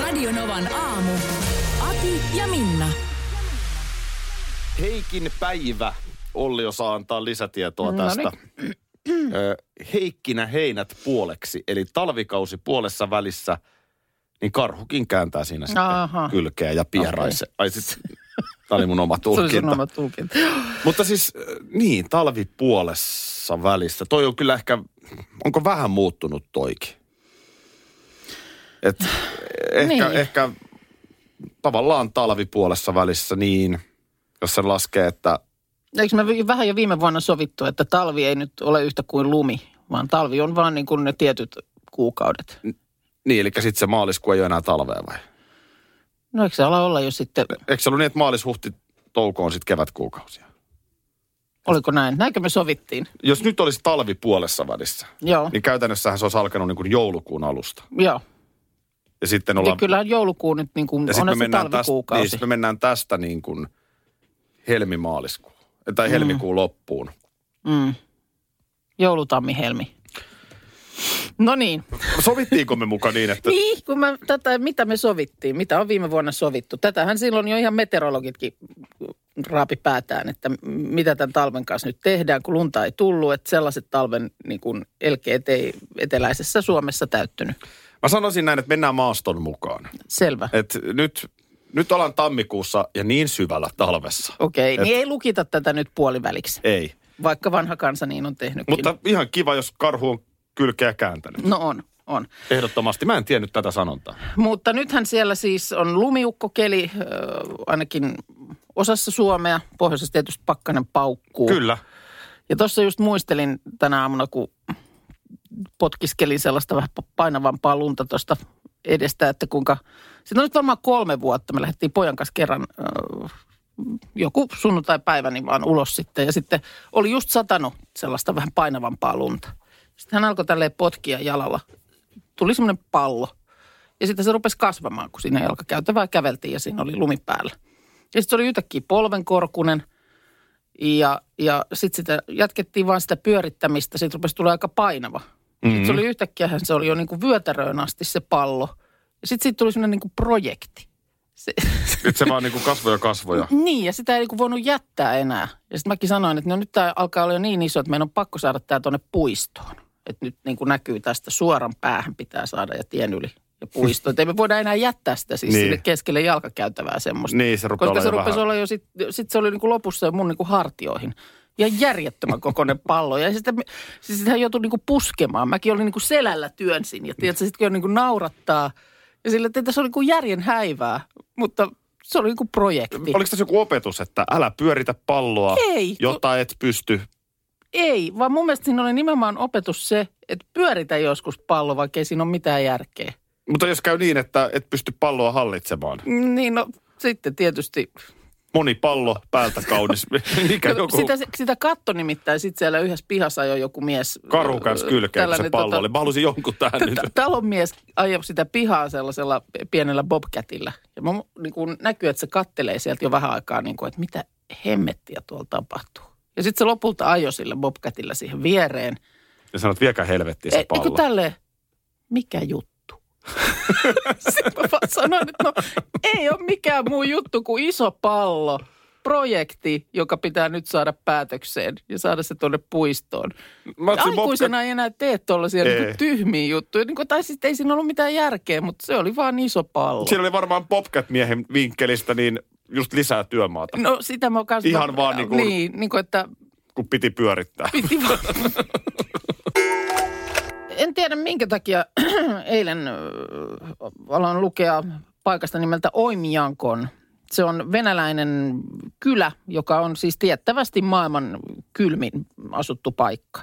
Radio Novan aamu. Ati ja Minna. Heikin päivä. Olli osaa antaa lisätietoa No tästä. Ö, Heikkinä heinät puoleksi, eli talvikausi puolessa välissä, niin karhukin kääntää siinä sitten Aha. kylkeä ja pieraise. Ai sit, tämä oli mun oma Se oli sun tulkinta. oma tulkinta. Mutta siis niin, talvi puolessa välissä. Toi on kyllä ehkä, onko vähän muuttunut toikin? Et ehkä, Niin. ehkä tavallaan talvi puolessa välissä niin, jos se laskee, että Eikö me vähän jo viime vuonna sovittu, että talvi ei nyt ole yhtä kuin lumi, vaan talvi on vaan niin kuin ne tietyt kuukaudet. niin, eli sitten se maaliskuu ei ole enää talvea vai? No eikö se ala olla jo sitten, Eikö se ollut niin, että maalis, huhti, touko on sitten kevätkuukausia? oliko näin? Näinkö me sovittiin? Jos nyt olisi talvi puolessa välissä, Joo, niin käytännössähän se olisi alkanut niin kuin joulukuun alusta. joo. Ja sitten ollaan kyllähän joulukuu nyt niin kuin, Ja sitten on me, se mennään tästä, talvikuukausi. niin sit me mennään tästä niin kuin helmimaaliskuun. Tai helmikuun loppuun. Mm. Joulutammi helmi. No niin. Sovittiinko me mukaan niin, että... Niin, kun mä, tätä, mitä me sovittiin, mitä on viime vuonna sovittu. Tätähän silloin jo ihan meteorologitkin raapi päätään, että mitä tämän talven kanssa nyt tehdään, kun lunta ei tullut, että sellaiset talven niin kuin elkeet ei eteläisessä Suomessa täyttynyt. Mä sanoisin näin, että mennään maaston mukaan. Selvä. Et nyt, nyt ollaan tammikuussa ja niin syvällä talvessa. Okei, Et- niin ei lukita tätä nyt puoliväliksi, Ei. vaikka vanha kansa niin on tehnytkin. Mutta ihan kiva, jos karhu on kylkeä kääntänyt. No on, on. Ehdottomasti. Mä en tiennyt tätä sanontaa. Mutta nythän siellä siis on lumiukkokeli, äh, ainakin osassa Suomea. Pohjoisessa tietysti pakkanen paukkuu. Kyllä. Ja tuossa just muistelin tänä aamuna, kun potkiskelin sellaista vähän painavampaa lunta tuosta edestä, että kuinka... Sitten on nyt varmaan kolme vuotta. Me lähdettiin pojan kanssa kerran joku sunnuntai-päivä niin vaan ulos sitten. Ja sitten oli just satanut sellaista vähän painavampaa lunta. Sitten hän alkoi tälleen potkia jalalla. Tuli semmoinen pallo. Ja sitten se rupesi kasvamaan, kun siinä jalkakäytävää käveltiin ja siinä oli lumi päällä. Ja sitten se oli yhtäkkiä polvenkorkunen – ja, ja sitten sitä jatkettiin vaan sitä pyörittämistä. Siitä rupesi tulla aika painava. Mm-hmm. Se oli yhtäkkiä, se oli jo niin kuin vyötäröön asti se pallo. Ja sitten siitä tuli semmoinen niin kuin projekti. Se, Nyt se vaan niin kuin kasvoja kasvoja. niin, ja sitä ei niin kuin voinut jättää enää. Ja sitten mäkin sanoin, että no nyt tämä alkaa olla jo niin iso, että meidän on pakko saada tämä tuonne puistoon. Että nyt niin kuin näkyy tästä suoran päähän pitää saada ja tien yli ja puistoon. Että ei me voida enää jättää sitä siis Niin. sinne keskelle jalkakäytävää semmoista. Niin, se Koska se rupesi vähän- olla jo, sitten sit se oli niin kuin lopussa jo mun niin kuin hartioihin. Ja järjettömän kokoinen pallo. Ja sitten siis sitä joutui niin kuin puskemaan. Mäkin olin niin kuin selällä työnsin. Ja tiedätkö, sitten kun niin kuin naurattaa. Ja sillä, että se oli niin kuin järjen häivää. Mutta se oli niin kuin projekti. Oliko tässä joku opetus, että älä pyöritä palloa, Ei, jota et pysty Ei, vaan mun mielestä siinä oli nimenomaan opetus se, että pyöritä joskus pallo, vaikka ei siinä ole mitään järkeä. Mutta jos käy niin, että et pysty palloa hallitsemaan. Niin no sitten tietysti. Moni pallo päältä kaunis. Mikä No, joku sitä, sitä katto nimittäin sitten siellä yhdessä pihassa jo joku mies. karu käänsi kylkeen, kun se pallo oli. Mä halusin jonkun tähän nyt. talonmies ajoi sitä pihaa sellaisella pienellä bobcatilla. Ja mä niin kuin näkyy, että se kattelee sieltä jo vähän aikaa, niin kuin, että mitä hemmettiä tuolla tapahtuu. Ja sitten se lopulta ajoi sillä bobcatilla siihen viereen. Ja sanot, viekää helvettiin se Ei, pallo. kun tälleen, mikä juttu? Sitten mä vaan sanoin, että no ei ole mikään muu juttu kuin iso pallo. Projekti, joka pitää nyt saada päätökseen ja saada se tuonne puistoon. Ajattelin, Aikuisena ei enää tee tuollaisia niin tyhmiä juttuja. Niin kuin, tai siis ei siinä ollut mitään järkeä, mutta se oli vaan iso pallo. Siellä oli varmaan Bobcat-miehen vinkkelistä niin just lisää työmaata, No sitä mä kanssa... Ihan vaan niin kuin- Niin, niin kuin, että kun piti pyörittää. piti vaan... En tiedä minkä takia eilen aloin lukea paikasta nimeltä Oimiankon. Se on venäläinen kylä, joka on siis tiettävästi maailman kylmin asuttu paikka.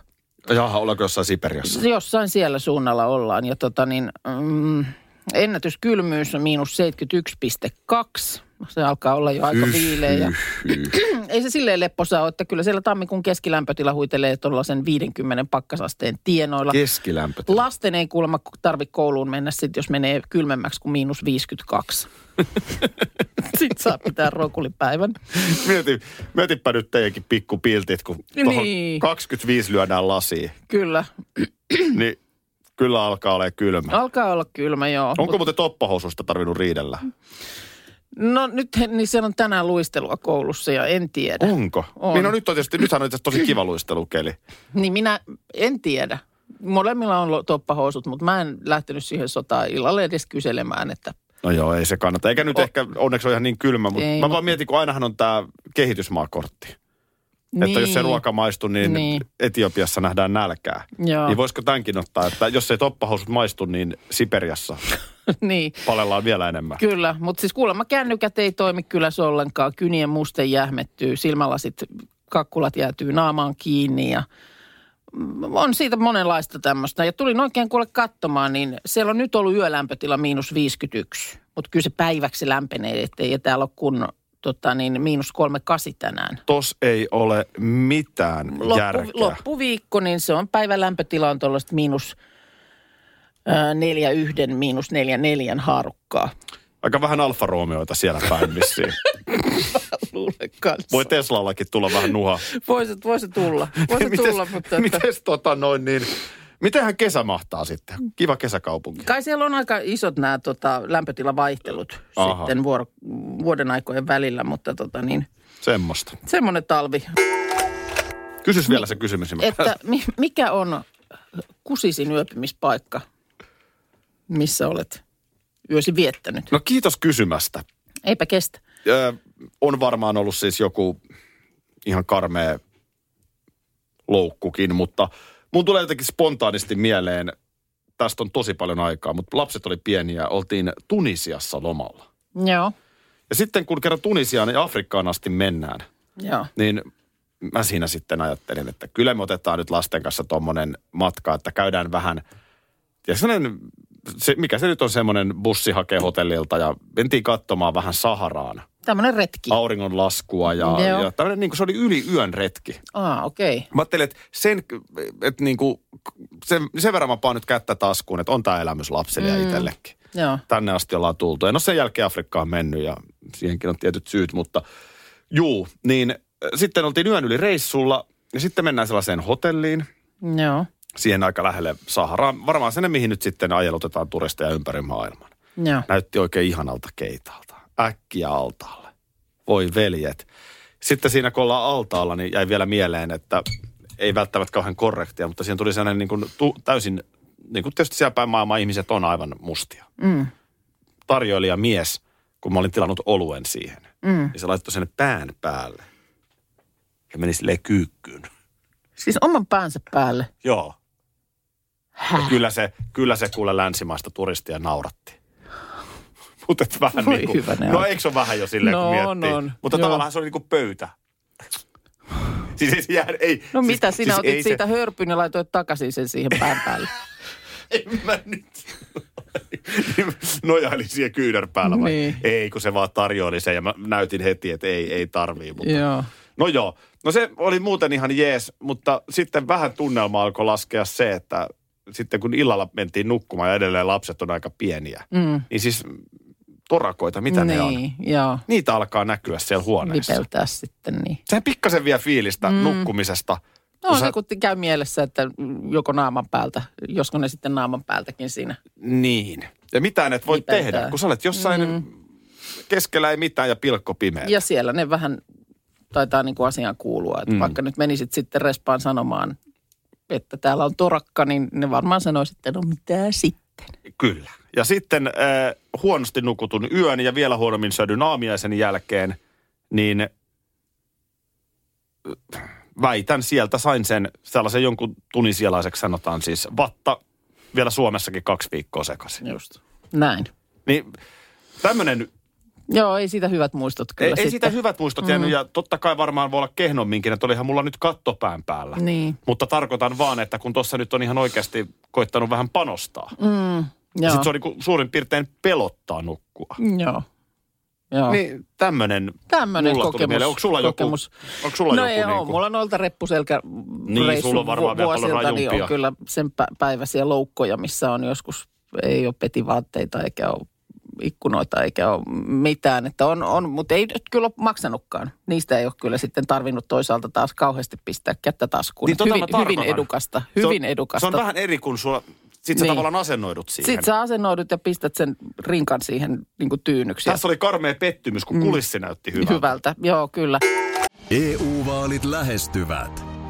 Jaha, ollaanko jossain Siperiassa? Jossain siellä suunnalla ollaan. Ja tota niin, mm, Ennätyskylmyys on miinus 71,2. Se alkaa olla jo aika viileä. Ja ei se silleen lepposa ole, että kyllä siellä tammikuun keskilämpötila huitelee tuollaisen 50 pakkasasteen tienoilla. Keskilämpö. Lasten ei kuulemma tarvitse kouluun mennä sitten, jos menee kylmemmäksi kuin miinus 52. sitten saa pitää rokulipäivän. Mietin, mietinpä nyt teidänkin pikkupiltit, kun Niin. 25 lyödään lasiin, Kyllä. niin kyllä alkaa olla kylmä. Alkaa olla kylmä, joo. Onko muuten toppahoususta tarvinnut riidellä? No nyt niin siellä on tänään luistelua koulussa ja en tiedä. Onko? On. Niin no nyt on tietysti, nythän on asiassa tosi kiva luistelukeli. Niin minä en tiedä. Molemmilla on toppahousut, mutta mä en lähtenyt siihen sotaan illalle edes kyselemään, että No joo, ei se kannata. Eikä nyt O- ehkä, onneksi ole ihan niin kylmä, mutta Ei, mä mut- vaan mietin, kun ainahan on tämä kehitysmaakortti. Niin. Että jos se ruoka maistu, niin, Niin. niin Etiopiassa nähdään nälkää. Joo. Niin voisiko tämänkin ottaa, että jos ei toppahousut maistu, niin Siperiassa niin, palellaan vielä enemmän. kyllä. Mutta siis kuulemma kännykät ei toimi kyllä ollenkaan. Kynien muste jähmettyy, silmälasit, kakkulat jäätyy naamaan kiinni ja mm, on siitä monenlaista tämmöistä. Ja tulin oikein kuule katsomaan, niin siellä on nyt ollut yölämpötila miinus 51. Mutta kyllä se päiväksi lämpenee, ettei täällä ole kun tota, niin, miinus 38 tänään. Tos ei ole mitään loppu, järkeä. loppuviikko, niin se on päivän lämpötila on tuollaista miinus neljä yhden, miinus neljä neljän haarukkaa. Aika vähän Alfa Romeoita siellä päin vissiin. Kanssa. Voi Teslallakin tulla vähän nuha. Voisi, voisi tulla, voisi tulla, mutta että, Mites tota noin niin, mitenhän kesä mahtaa sitten? Kiva kesäkaupunki. kai siellä on aika isot nämä tota, lämpötilavaihtelut Aha. sitten vuoro, vuoden aikojen välillä, mutta tota niin, Semmosta. semmoinen talvi. Kysys vielä se kysymys. Että mi, mikä on kusisin yöpymispaikka, missä olet yösi viettänyt? No kiitos kysymästä. Eipä kestä. Ö, on varmaan ollut siis joku ihan karmea loukkukin, mutta mun tulee jotenkin spontaanisti mieleen, tästä on tosi paljon aikaa, mutta lapset oli pieniä, oltiin Tunisiassa lomalla. Joo, Ja sitten kun kerran Tunisiaan ja Afrikkaan asti mennään, joo. niin mä siinä sitten ajattelin, että kyllä me otetaan nyt lasten kanssa tommonen matka, että käydään vähän, ja sellainen, se, mikä se nyt on semmoinen bussi hakee hotellilta ja mentiin katsomaan vähän Saharaan Tämmöinen retki. auringon laskua ja, Joo. ja tämmöinen niin kuin se oli yli yön retki. Ah, okei. Okay. Mä ajattelin, että sen, että niin kuin, sen, sen verran mä paan nyt kättä taskuun, että on tämä elämys lapsille mm. ja itsellekin. Joo. Tänne asti ollaan tultu. Ja no sen jälkeen Afrikka on mennyt ja siihenkin on tietyt syyt, mutta juu, niin sitten oltiin yön yli reissulla ja sitten mennään sellaiseen hotelliin. Joo. Siihen aika lähelle Saharaan. Varmaan sinne, mihin nyt sitten ajelutetaan turisteja ympäri maailman. Joo. Näytti oikein ihanalta keitalta. Äkkiä altaalle. Voi veljet. Sitten siinä kun ollaan altaalla, niin jäi vielä mieleen, että ei välttämättä kauhean korrektia, mutta siinä tuli sellainen niin kuin tu, täysin, niin kuin tietysti siellä päin maailman ihmiset on aivan mustia. Mm. Tarjoilija mies, kun mä olin tilannut oluen siihen, Mm. niin se laittoi sen pään päälle. Ja meni silleen kyykkyyn. Siis oman päänsä päälle. Joo. Ja kyllä se, kyllä se kuule länsimaista turistia nauratti. Mutta vähän Voi niin kuin, no eikö se ole vähän jo silleen, No kun miettii. on. Mutta Joo. tavallaan se oli niin kuin pöytä. Siis ei se jää, ei. No siis, mitä, sinä siis otit siitä hörpyn ja laitoit takaisin sen siihen pään päälle. Se, en mä nyt. Nojailin siihen kyynärpäällä vai? Niin. Ei, kun se vaan tarjoili sen ja mä näytin heti, että ei, ei tarvii. Mutta Joo. No joo, no se oli muuten ihan jees, mutta sitten vähän tunnelma alkoi laskea se, että sitten kun illalla mentiin nukkumaan ja edelleen lapset on aika pieniä, Mm. niin siis torakoita, mitä niin, ne on? joo. Niitä alkaa näkyä siellä huoneessa. Vipeltää sitten niin. Sehän pikkasen vie fiilistä mm. nukkumisesta. No Kun se sä- kun käy mielessä, että joko naaman päältä, josko ne sitten naaman päältäkin siinä. Niin. Ja mitään et voi Vipeltää. tehdä, kun sä olet jossain mm. keskellä ei mitään ja pilkko pimeä. Ja siellä ne vähän taitaa niin kuin asiaan kuulua. Että mm. Vaikka nyt menisit sitten respaan sanomaan, että täällä on torakka, niin ne varmaan sanoisivat, että no mitä sitten. Kyllä. Ja sitten äh, huonosti nukutun yön ja vielä huonommin södyn aamiaisen jälkeen, niin äh, väitän sieltä sain sen sellaisen jonkun tunisialaiseksi sanotaan siis vatta vielä Suomessakin kaksi viikkoa sekaisin. Just. Näin. Niin tämmöinen, Joo, ei siitä hyvät muistot kyllä ei, ei siitä hyvät muistot jäänyt ja totta kai varmaan voi olla kehnomminkin, että olihan mulla nyt kattopään päällä. Niin. Mutta tarkoitan vaan, että kun tuossa nyt on ihan oikeasti koittanut vähän panostaa, Mm. Ja sitten se on niin suurin piirtein pelottaa nukkua. Joo. Joo. Niin tämmöinen Tämmöinen mulla kokemus. Onko sulla kokemus. joku, onko sulla no joku ei niin ole, mulla noilta reppuselkä Niin, sulla on varmaan vielä paljon niin on kyllä sen pä- päiväisiä loukkoja, missä on joskus, ei ole petivaatteita eikä ole ikkunoita eikä ole mitään. Että on, on, mutta ei nyt kyllä ole maksanutkaan. Niistä ei ole kyllä sitten tarvinnut toisaalta taas kauheasti pistää kättä taskuun. Niin tota hyvin, hyvin edukasta, Se on- hyvin edukasta. Se on vähän eri kuin sulla, sit sä Niin. tavallaan asennoidut siihen. Sitten sä asennoidut ja pistät sen rinkan siihen niin kuin tyynyksi. Tässä oli karmea pettymys, kun kulissi näytti hyvältä. Hyvältä, joo kyllä. EU-vaalit lähestyvät.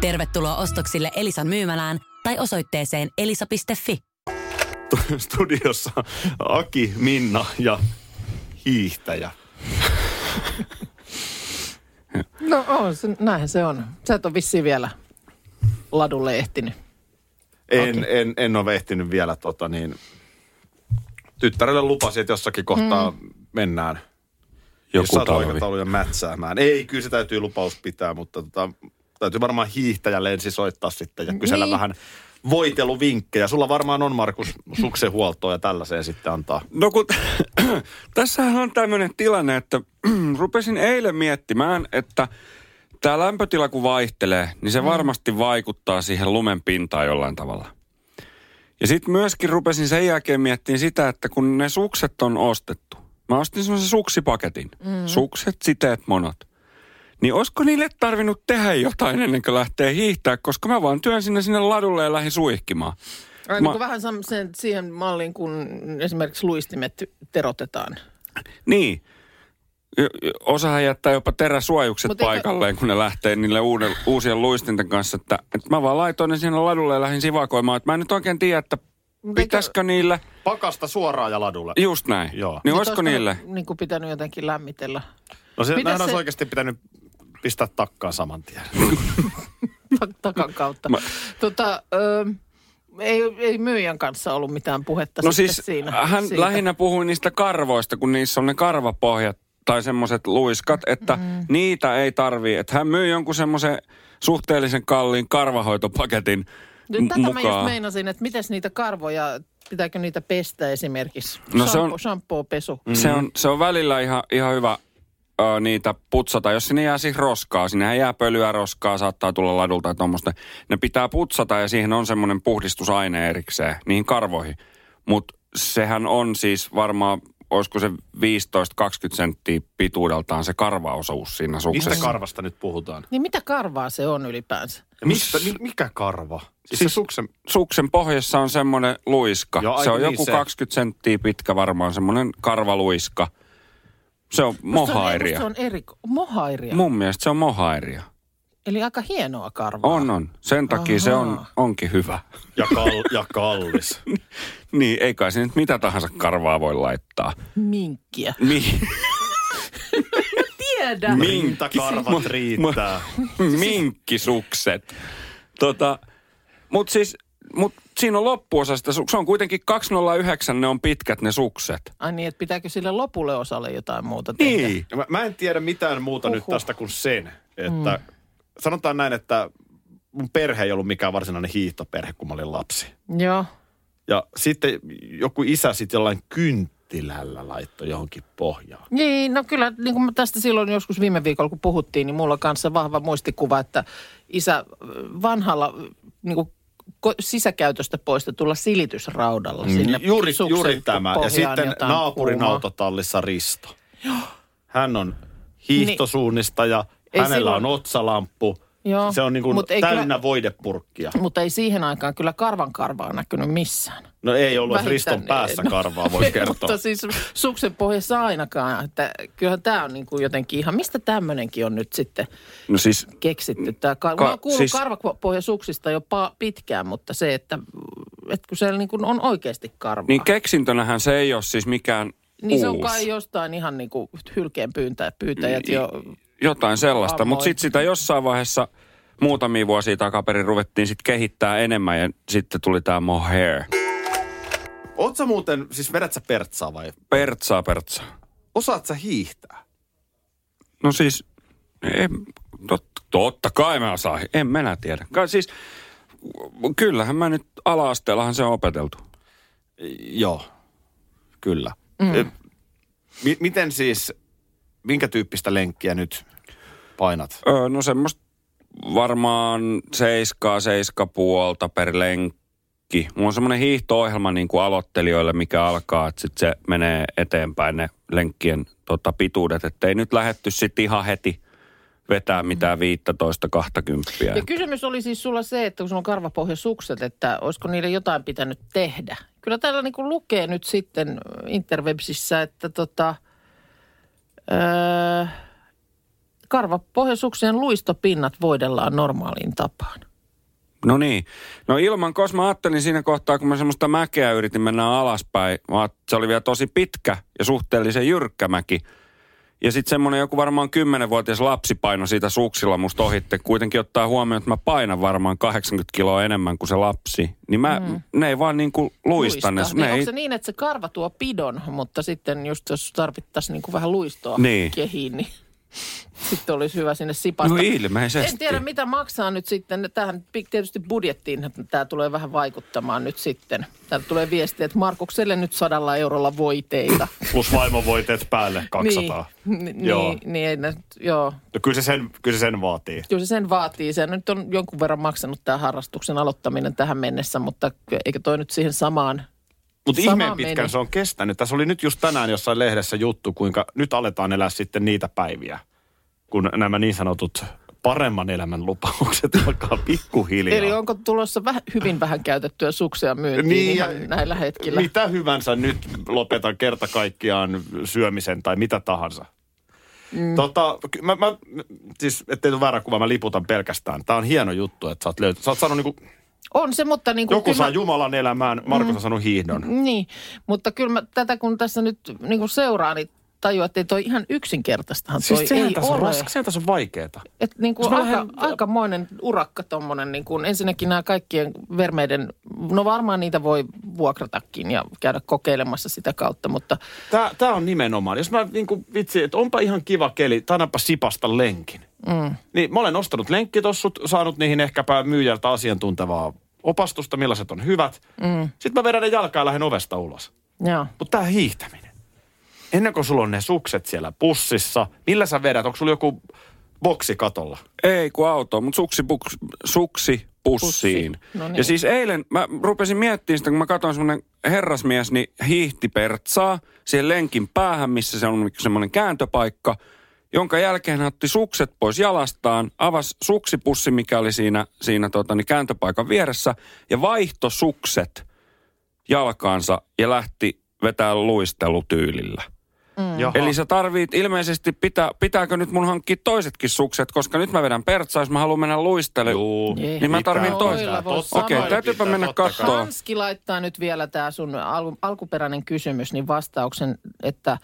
Tervetuloa ostoksille Elisan myymälään tai osoitteeseen elisa.fi. Studiossa Aki, Minna ja hiihtäjä. No on, se, näinhän se on. Sä et ole vissiin vielä ladulle ehtinyt. En, Okei. en, en ole ehtinyt vielä tota niin. Tyttärelle lupasin, että jossakin kohtaa mm. mennään Joku talvi. aikatauluja mätsäämään. Ei, kyllä se täytyy lupaus pitää, mutta tota, täytyy varmaan hiihtäjälle ensin soittaa sitten ja kysellä Niin. vähän voiteluvinkkejä. Sulla varmaan on, Markus, suksehuoltoa ja tällaiseen sitten antaa. No kun tässähän on tämmöinen tilanne, että rupesin eilen miettimään, että tämä lämpötila kun vaihtelee, niin se varmasti vaikuttaa siihen lumen pintaan jollain tavalla. Ja sitten myöskin rupesin sen jälkeen miettimään sitä, että kun ne sukset on ostettu. Mä ostin semmoisen suksipaketin. Mm. Sukset, siteet, monot. Niin olisiko niille tarvinnut tehdä jotain ennen kuin lähtee hiihtää, koska mä vaan työn sinne sinne ladulle ja lähdin suihkimaan. Ai, Mä- niin kuin vähän sam- sen, siihen malliin, kun esimerkiksi luistimet terotetaan. Niin. Osahan jättää jopa teräsuojukset Mut paikalleen, kun ne lähtee niille uuden, uusien luistinten kanssa. Että, että mä vaan laitoin ne sinne ladulle ja lähdin sivakoimaan. Että mä en nyt oikein tiedä, että pitäisikö niille... Pakasta suoraan ja ladulle. Just näin. Joo. Niin Mut olisiko niille... Niin kuin pitänyt jotenkin lämmitellä. No se, nähdään olisi se- oikeasti pitänyt pistää takkaan saman tien. ta- takan kautta. Mä- Tota, ö, ei, ei myyjän kanssa ollut mitään puhetta No siis siinä. hän siitä. lähinnä puhui niistä karvoista, kun niissä on ne karvapohjat tai semmoiset luiskat, että mm. niitä ei tarvii. Että hän myy jonkun semmoisen suhteellisen kalliin karvahoitopaketin Nyt tätä mä just mukaan. meinasin, että miten niitä karvoja, pitääkö niitä pestä esimerkiksi? No se on- Shampoo, pesu. Se, on, se on välillä ihan, ihan hyvä ö, niitä putsata, jos sinne jää siis roskaa. Sinne jää pölyä roskaa, saattaa tulla ladulta ja tuommoista. Ne pitää putsata ja siihen on semmoinen puhdistusaine erikseen, niihin karvoihin. Mutta sehän on siis varmaan, olisiko se 15-20 senttiä pituudeltaan se karvaosuus siinä suksessa. Mistä karvasta nyt puhutaan? Niin mitä karvaa se on ylipäänsä? Ja mistä, mi, mikä karva? Siis, siis se suksen... Suksen pohjassa on semmoinen luiska. Joo, se on aivan joku niin se. 20 senttiä pitkä varmaan, semmoinen karvaluiska. Se on mohairia. Se on eri, mohairia. Mun mielestä se on mohairia. Eli aika hienoa karvaa. On, on. Sen takia se on, Ahaa. onkin hyvä. Ja, kal, ja kallis. Niin, ei kai se nyt mitä tahansa karvaa voi laittaa. Minkkiä. Mi- Tiedä. Rintakarvat riittää. minkkisukset. Tota, mut siis, mut siinä on loppuosa sitä, su- se on kuitenkin 209, ne on pitkät ne sukset. Ai niin, että pitääkö sille lopulle osalle jotain muuta tehdä? Niin. Mä, mä en tiedä mitään muuta nyt Huhhuh. tästä kuin sen, että mm. sanotaan näin, että mun perhe ei ollut mikään varsinainen hiihtoperhe, kun mä olin lapsi. Joo. Ja sitten joku isä sitten jollain kynttilällä laittoi johonkin pohjaan. Niin, no kyllä, niin kuin tästä silloin joskus viime viikolla, kun puhuttiin, niin mulla on kanssa vahva muistikuva, että isä vanhalla niin kuin sisäkäytöstä poistetulla silitysraudalla sinne Juuri, juuri tämä. Ja sitten naapurin kuumaa. autotallissa Risto. Hän on hiihtosuunnistaja, Ei hänellä silloin- on otsalamppu. Joo, Se on niin kuin täynnä kyllä- voidepurkkia. Mutta ei siihen aikaan kyllä karvan karvaa näkynyt missään. No ei ollut Vähintään- Riston päässä no, karvaa, voi kertoa. Mutta siis suksen pohjassa ainakaan. Että kyllähän tämä on niin kuin jotenkin ihan, mistä tämmöinenkin on nyt sitten No siis keksitty? Tämä kar- Ka- Ka- Mä kuullut siis- karvapohjasuksista jo pa- pitkään, mutta se, että, että kun siellä niin kuin on oikeasti karvaa. Niin keksintönähän se ei ole siis mikään niin se on uusi. kai jostain ihan niin kuin hylkeen pyyntä, pyytäjät jo. Jotain sellaista, mutta sitten sitä jossain vaiheessa muutamia vuosia takaperin ruvettiin sitten kehittää enemmän ja sitten tuli tämä mohair. Oot sä muuten, siis vedät sä pertsaa vai Pertsaa, pertsaa. osaat sä hiihtää? No siis, en, totta, totta kai mä osaan. En minä tiedä. Ka, siis, kyllähän mä nyt ala-asteellahan se on opeteltu. Joo, kyllä. Mm. M- miten siis, minkä tyyppistä lenkkiä nyt painat? Öö, no semmoista varmaan seiskaa, seiska puolta per lenkki. Mulla on semmoinen hiihto-ohjelma niin kuin aloittelijoille, mikä alkaa, että sitten se menee eteenpäin ne lenkkien tota, pituudet. Että ei nyt lähetty sitten ihan heti vetää mitään 15-20. Ja kysymys oli siis sulla se, että kun sulla on karvapohjasukset, että olisiko niille jotain pitänyt tehdä. Kyllä täällä niin kuin lukee nyt sitten interwebsissä, että tota, öö, karvapohjasuksien luistopinnat voidellaan normaaliin tapaan. No niin. No ilman, koska mä ajattelin siinä kohtaa, kun mä semmoista mäkeä yritin mennä alaspäin, mä se oli vielä tosi pitkä ja suhteellisen jyrkkä mäki. Ja sitten semmoinen joku varmaan 10-vuotias lapsi paino siitä suksilla musta ohitte. Kuitenkin ottaa huomioon, että mä painan varmaan 80 kiloa enemmän kuin se lapsi. Niin mä, mm. ne ei vaan niinku luista. Ne, Niin ne onko ei, se niin, että se karva tuo pidon, mutta sitten just jos tarvittaisiin niin kuin vähän luistoa Niin. kehiin, niin sitten olisi hyvä sinne sipasta. no ilmeisesti. En tiedä, mitä maksaa nyt sitten. Tähän tietysti budjettiin tämä tulee vähän vaikuttamaan nyt sitten. Täältä tulee viesti, että Markukselle nyt sadalla eurolla voiteita. Plus vaimovoiteet päälle 200. Niin, Joo. niin, niin ei joo. No kyllä se sen, kyllä se sen vaatii. Kyllä se sen vaatii. Se nyt on jonkun verran maksanut tämä harrastuksen aloittaminen tähän mennessä, mutta eikö toi nyt siihen samaan Mutta ihmeen pitkän meni. se on kestänyt. Tässä oli nyt just tänään jossain lehdessä juttu, kuinka nyt aletaan elää sitten niitä päiviä, kun nämä niin sanotut paremman elämän lupaukset alkaa pikkuhiljaa. Eli onko tulossa vähän, hyvin vähän käytettyä suksia myyntiin niin, ihan näillä hetkillä? Mitä hyvänsä nyt lopetan kerta kaikkiaan syömisen tai mitä tahansa. Mm. Tota, mä, mä, siis ettei tule väärä kuva, mä liputan pelkästään. Tämä on hieno juttu, että sä oot, löyt- sä oot saanut niinku, On se, mutta niin kuin, joku saa Jumalan elämään, Markus on saanut hiihdon. Niin, mutta kyllä mä tätä kun tässä nyt niin kuin seuraan, niin tajua, että ei toi ihan yksinkertaistahan toi Siis sehän ei tässä on, ole. raska, sehän tässä on vaikeeta. Et niin kuin mä aika, lähden- aikamoinen urakka tommonen, niin kuin ensinnäkin nämä kaikkien vermeiden, no varmaan niitä voi vuokratakin ja käydä kokeilemassa sitä kautta, mutta Tämä, tämä on nimenomaan. Jos mä niin kuin, vitsi, että onpa ihan kiva keli, tänäpä sipasta lenkin. Mm. Niin mä olen ostanut lenkkitossut, saanut niihin ehkäpä myyjältä asiantuntevaa opastusta, millaiset on hyvät. Mm. Sitten mä vedän ne jalkaa ja lähden ovesta ulos. joo. Mutta tämä hiihtäminen. Ennen kuin sulla on ne sukset siellä pussissa, millä sä vedät? Onko sulla joku boksi katolla? Ei kun auto, mutta suksi, buks, suksi pussiin. Pussi. No niin. Ja siis eilen mä rupesin miettimään sitä, kun mä katsoin semmoinen herrasmies, niin hiihti pertsaa siihen lenkin päähän, missä se on semmoinen kääntöpaikka, jonka jälkeen hän otti sukset pois jalastaan, avasi suksipussi, mikä oli siinä, siinä tota, niin kääntöpaikan vieressä, ja vaihto sukset jalkaansa ja lähti vetää luistelutyylillä. Mm. Jaha. Eli sä tarvit ilmeisesti, pitää, pitääkö nyt mun hankkia toisetkin sukset, koska nyt mä vedän pertsaa, jos mä haluan mennä luistelemaan. Juu, Ei. Niin mä tarvin toista. Okei, sanoa. täytyypä Pitää, mennä katsoa. Hanski laittaa nyt vielä tämä sun al- alkuperäinen kysymys, niin vastauksen, että,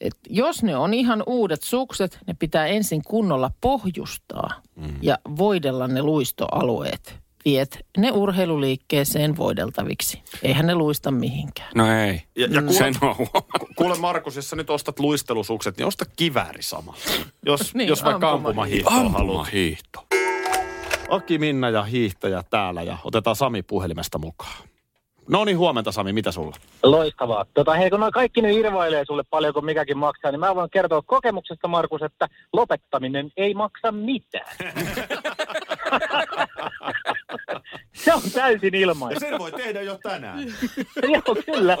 että jos ne on ihan uudet sukset, ne pitää ensin kunnolla pohjustaa mm. ja voidella ne luistoalueet. Viet ne urheiluliikkeeseen voideltaviksi. Eihän ne luista mihinkään. No ei. Ja, ja kuule, Sen on kuule Markus, jos sä nyt ostat luistelusukset, niin osta kivääri samalla. Jos, Niin, jos vaikka ampumahiihto. ampumahiihtoa haluat. hiihto. Aki, Minna ja hiihtäjä täällä ja otetaan Sami puhelimesta mukaan. No niin, huomenta Sami, mitä sulla? Loistavaa. Tota, hei, kun kaikki nyt irvailee sulle paljon, kun mikäkin maksaa, niin mä voin kertoa kokemuksesta, Markus, että lopettaminen ei maksa mitään. se on täysin Ja ilmainen. sen voi tehdä jo tänään. Joo, kyllä.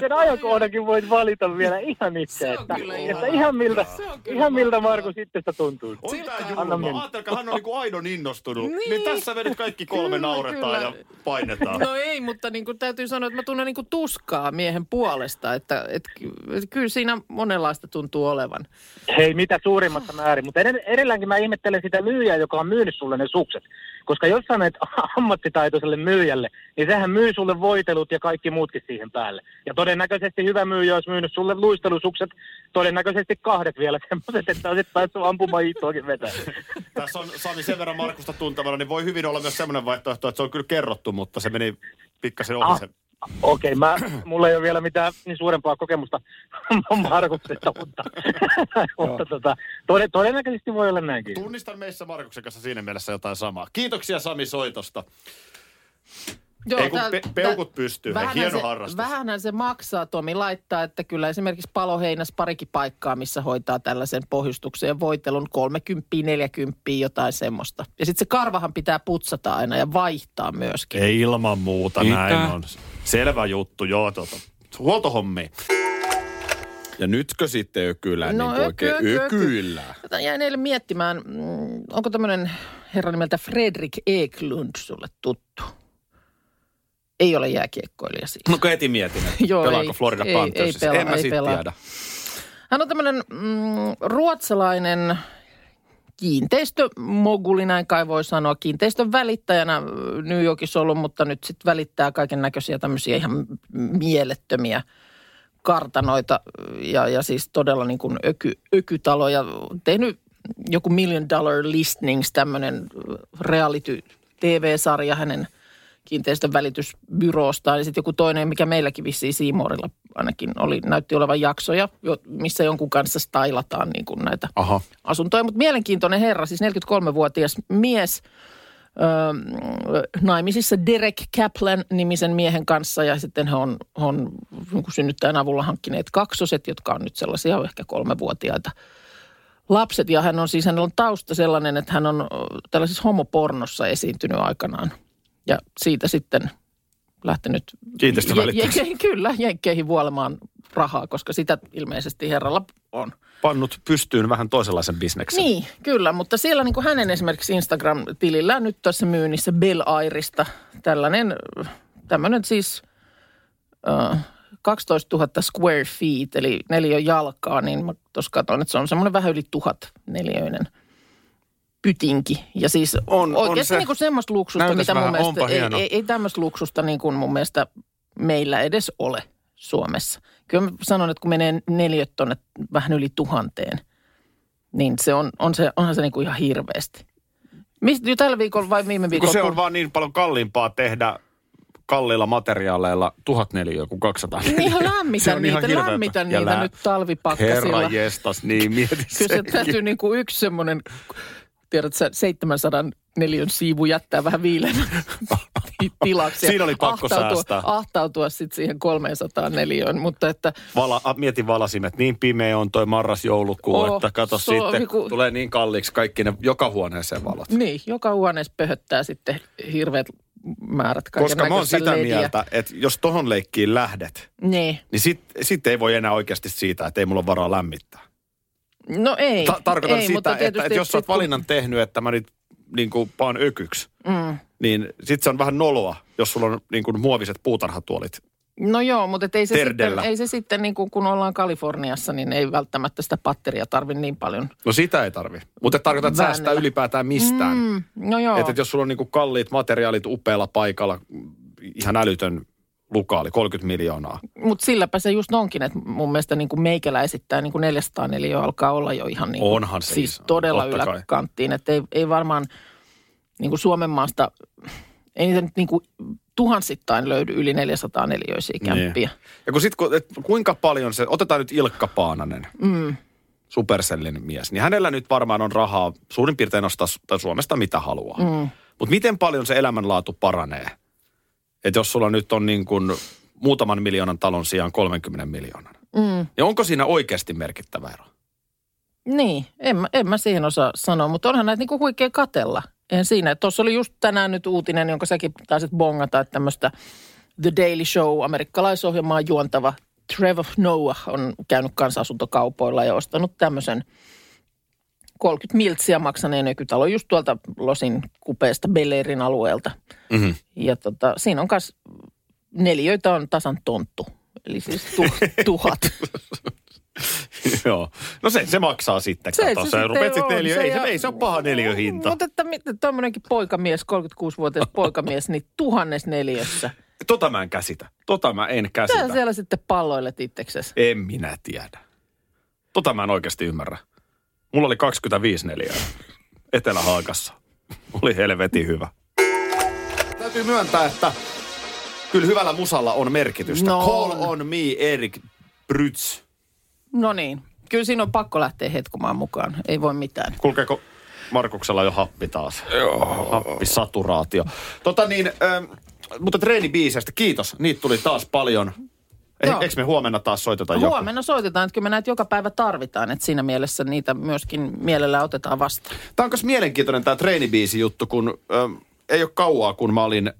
Sen ajankohdankin voit valita vielä ihan itse. Se on Että, kyllä että ihan- miltä, Se on kyllä ihan miltä. Markus itsestä tuntuu. On tää julma. Ajatelkaa, hän on niinku aidon innostunut. Niin, Niin. tässä me nyt kaikki kolme Kyllä, nauretaan kyllä. ja painetaan. No ei, mutta niin kuin täytyy sanoa, että mä tunnen niin kuin tuskaa miehen puolesta, että, että, että kyllä siinä monenlaista tuntuu olevan. Hei, mitä suurimmassa määrin. Mutta ed- edelläänkin mä ihmettelen sitä myyjää, joka on myynyt sulle ne sukset. Koska jos sä menet ammattitaitoiselle myyjälle, niin sehän myy sulle voitelut ja kaikki muutkin siihen päälle. Ja todennäköisesti hyvä myyjä olisi myynyt sulle luistelusukset, todennäköisesti kahdet vielä semmoiset, että olisit päässyt ampumaan hiihtoakin vetää. Tässä on Sami sen verran Markusta tuntavana, niin voi hyvin olla myös semmoinen vaihtoehto, että se on kyllä kerrottu, mutta se meni pikkasen ohi Ah. Okei, mä, mulla ei ole vielä mitään niin suurempaa kokemusta Markuksesta, mutta, mutta tota, tode, todennäköisesti voi olla näinkin. Tunnistan meissä Markuksen kanssa siinä mielessä jotain samaa. Kiitoksia Sami soitosta. Ei kun tää- pe- peukut pystyy, hei, vähänhän hieno se, harrastus. Vähänhän se maksaa, Tomi laittaa, että kyllä esimerkiksi paloheinäs parikin paikkaa, missä hoitaa tällaisen pohjustuksen ja voitelun 30, 40, jotain semmoista. Ja sitten se karvahan pitää putsata aina ja vaihtaa myöskin. Ei ilman muuta, Mitä? näin on. Selvä juttu, joo, tota. Huoltohommi. Ja nytkö sitten ökylä, No, niin öky, oikein öky, öky. ökyllä? Tätä jäin eilen miettimään, mm, onko tämmöinen herra nimeltä Fredrik Eklund sulle tuttu? Ei ole jääkiekkoilija siis. No kun heti mietin, Joo, pelaako ei- Florida ei- Panthersissa. ei pelaa, en mä ei pelaa. tiedä. Hän on tämmöinen mm, ruotsalainen kiinteistömoguli, näin kai voi sanoa. Kiinteistön välittäjänä New Yorkissa ollut, mutta nyt sitten välittää kaiken näköisiä tämmöisiä ihan mielettömiä kartanoita ja, ja siis todella niin kuin öky, ökytaloja. Tehnyt joku Million Dollar Listings, tämmöinen reality TV-sarja hänen kiinteistön välitysbyroostaan. Ja sitten joku toinen, mikä meilläkin vissiin Siimorilla ainakin oli, näytti olevan jaksoja, missä jonkun kanssa stailataan niin kuin näitä Aha. asuntoja. Mutta mielenkiintoinen herra, siis 43-vuotias mies, öö, naimisissa Derek Kaplan-nimisen miehen kanssa ja sitten he on, he on niin synnyttäjän avulla hankkineet kaksoset, jotka on nyt sellaisia ehkä kolmevuotiaita lapset. Ja hän on siis, hänellä on tausta sellainen, että hän on tällaisessa homopornossa esiintynyt aikanaan. Ja siitä sitten lähtenyt... Kiinteistövälittäjäksi. Je- Kyllä, jenkkeihin vuolemaan rahaa, koska sitä ilmeisesti herralla on. Pannut pystyyn vähän toisenlaisen bisneksen. Niin, kyllä, mutta siellä niin kuin hänen esimerkiksi Instagram-tilillään nyt tässä myynnissä Bell Airista tällainen, tämmöinen siis äh, 12 000 square feet, eli neljä jalkaa, niin mä tuossa katsoin, että se on semmoinen vähän yli tuhat neliöinen pytinki. Ja siis On- on oikeasti se. niin kuin semmoista luksusta, Näytäs mitä mun vähän, mielestä, onpa ei, hieno. ei, ei tämmöistä luksusta niin kuin mun mielestä meillä edes ole Suomessa. Kyllä mä sanon, että kun menee neliöt tonne vähän yli tuhanteen, niin se on, on se, onhan se niin kuin ihan hirveästi. Mistä jo tällä viikolla vai viime viikolla? Kun se on vaan niin paljon kalliimpaa tehdä kalliilla materiaaleilla tuhat neliöä kuin 200 Niin ihan on ihan niitä, lämmitän Ja niitä lä- nyt talvipakkasilla. Herra jestas, niin mieti Kyllä se täytyy niin kuin yksi semmoinen, tiedät sä, 700 neliön siivu jättää vähän viileämän tilaksi. Siinä oli pakko ahtautua, säästää. Ahtautua sitten siihen 300 neliöön, mutta että Vala, mietin valasimet, niin pimeä on toi marras-joulukuu, Oo, että kato se on sitten, niinku- tulee niin kalliiksi kaikki ne joka huoneeseen valot. niin, joka huoneessa pöhöttää sitten hirveät määrät Koska mä oon sitä lediä. mieltä, että jos tohon leikkiin lähdet, Niin. niin sit, sit ei voi enää oikeasti siitä, että ei mulla ole varaa lämmittää. No ei. Ta- tarkoitan ei, sitä, mutta että, tietysti että jos sä oot valinnan tehnyt, että mä nyt niin kuin paan ökyksi, Mm. niin sit se on vähän noloa, jos sulla on niin kuin muoviset puutarhatuolit. No joo, mutta et ei se Terdellä. sitten, ei se sitten niin kuin, kun ollaan Kaliforniassa, niin ei välttämättä sitä patteria tarvi niin paljon. No sitä ei tarvi. Mutta tarkoitan, että säästää Väännellä. ylipäätään mistään. Mm, no joo. Että et jos sulla on niin kuin kalliit materiaalit upealla paikalla, ihan älytön lukaali, 30 miljoonaa. Mutta silläpä se just onkin, että mun mielestä niin kuin meikäläisittäin niin kuin 404 alkaa olla jo ihan niin kuin, Onhan se siis iso, todella totta yläkanttiin. Että ei, ei varmaan niin kuin Suomen maasta, ei niitä nyt niin kuin tuhansittain löydy yli 400 neliöisiä kämppiä. Ja kun sit, et kuinka paljon se, otetaan nyt Ilkka Paananen, Mm. Supercellin mies, niin hänellä nyt varmaan on rahaa suurin piirtein ostaa Suomesta mitä haluaa. Mm. Mutta miten paljon se elämänlaatu paranee? Että jos sulla nyt on niin kuin muutaman miljoonan talon sijaan 30 miljoonan. Mm. Ja onko siinä oikeasti merkittävä ero? Niin, en, mä- en mä siihen osaa sanoa, mutta onhan näitä niin kuin huikea katella. En siinä. Tuossa oli just tänään nyt uutinen, jonka säkin taisit bongata, että tämmöistä The Daily Show, amerikkalaisohjelmaa juontava Trevor Noah on käynyt kansanasuntokaupoilla ja ostanut tämmöisen 30 miltsiä maksaneen ökytalon just tuolta Losin kupeesta Belleirin alueelta. Mm-hmm. Ja tota, siinä on kas neliöitä on tasan tonttu. Eli siis tu, tuhat. Joo. No se, se maksaa sitten. Se- Se, se kato, se, sitten rupeat sit on. neljö, Se ei, se, ei se ole paha neliöhinta. Mutta että tuommoinenkin poikamies, 36-vuotias poikamies, niin tuhannes neliössä. Tota mä en käsitä. Tota mä en käsitä. siellä sitten palloilet itseksesi. En minä tiedä. Tota mä en oikeasti ymmärrä. Mulla oli 25 neliöä Etelä-Haakassa. Oli helvetin hyvä. Täytyy myöntää, että kyllä hyvällä musalla on merkitystä. No Call on. on me, Erik Brytz. No niin. Kyllä siinä on pakko lähteä hetkumaan mukaan. Ei voi mitään. Kulkeeko Markuksella jo happi taas? Joo. Happisaturaatio. Tota niin, ähm, mutta treenibiiseistä, kiitos. Niitä tuli taas paljon. Joo. eikö me huomenna taas soiteta joku? Huomenna soitetaan, että kyllä me näitä joka päivä tarvitaan. Että siinä mielessä niitä myöskin mielellään otetaan vastaan. Tämä on myös mielenkiintoinen tämä treenibiisi juttu, kun ähm, ei ole kauaa, kun mä olin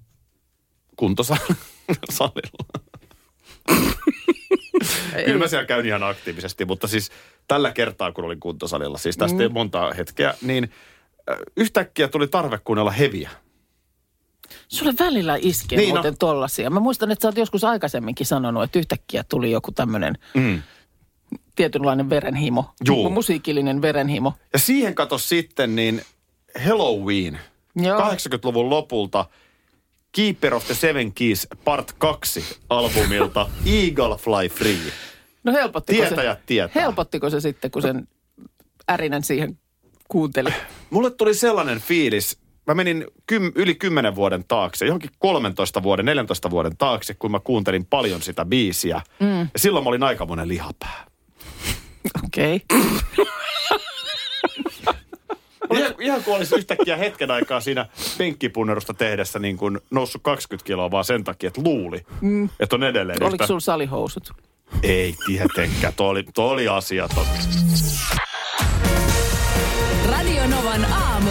kuntosalilla. Kyllä mä siellä käyn ihan aktiivisesti, mutta siis tällä kertaa, kun olin kuntosalilla, siis tästä ei monta hetkeä, niin äh, yhtäkkiä tuli tarve kuunnella heviä. Sulle välillä iskee Niin, no. muuten tollasia. Mä muistan, että sä oot joskus aikaisemminkin sanonut, että yhtäkkiä tuli joku tämmöinen Mm. tietynlainen verenhimo. Juu. Musiikillinen verenhimo. Ja siihen kato sitten niin Halloween Joo. 80-luvun lopulta Keeper of the Seven Keys Part 2 albumilta Eagle Fly Free. No helpottiko Tietäjät se, tietää. helpottiko se sitten, kun sen ärinen siihen kuunteli? Mulle tuli sellainen fiilis, mä menin kym, yli 10 vuoden taakse, johonkin 13 vuoden, 14 vuoden taakse, kun mä kuuntelin paljon sitä biisiä. Mm. Ja silloin mä olin aikamoinen lihapää. Okei. Okay. Ihan, ihan kuin olisi yhtäkkiä hetken aikaa siinä penkkipunnerusta tehdessä niin kuin noussut 20 kiloa vaan sen takia, että luuli, mm. että on edelleen Oliko yhtä... sulla salihousut? Ei tietenkään, tuo oli, tuo oli asiaton. Radio Novan aamu.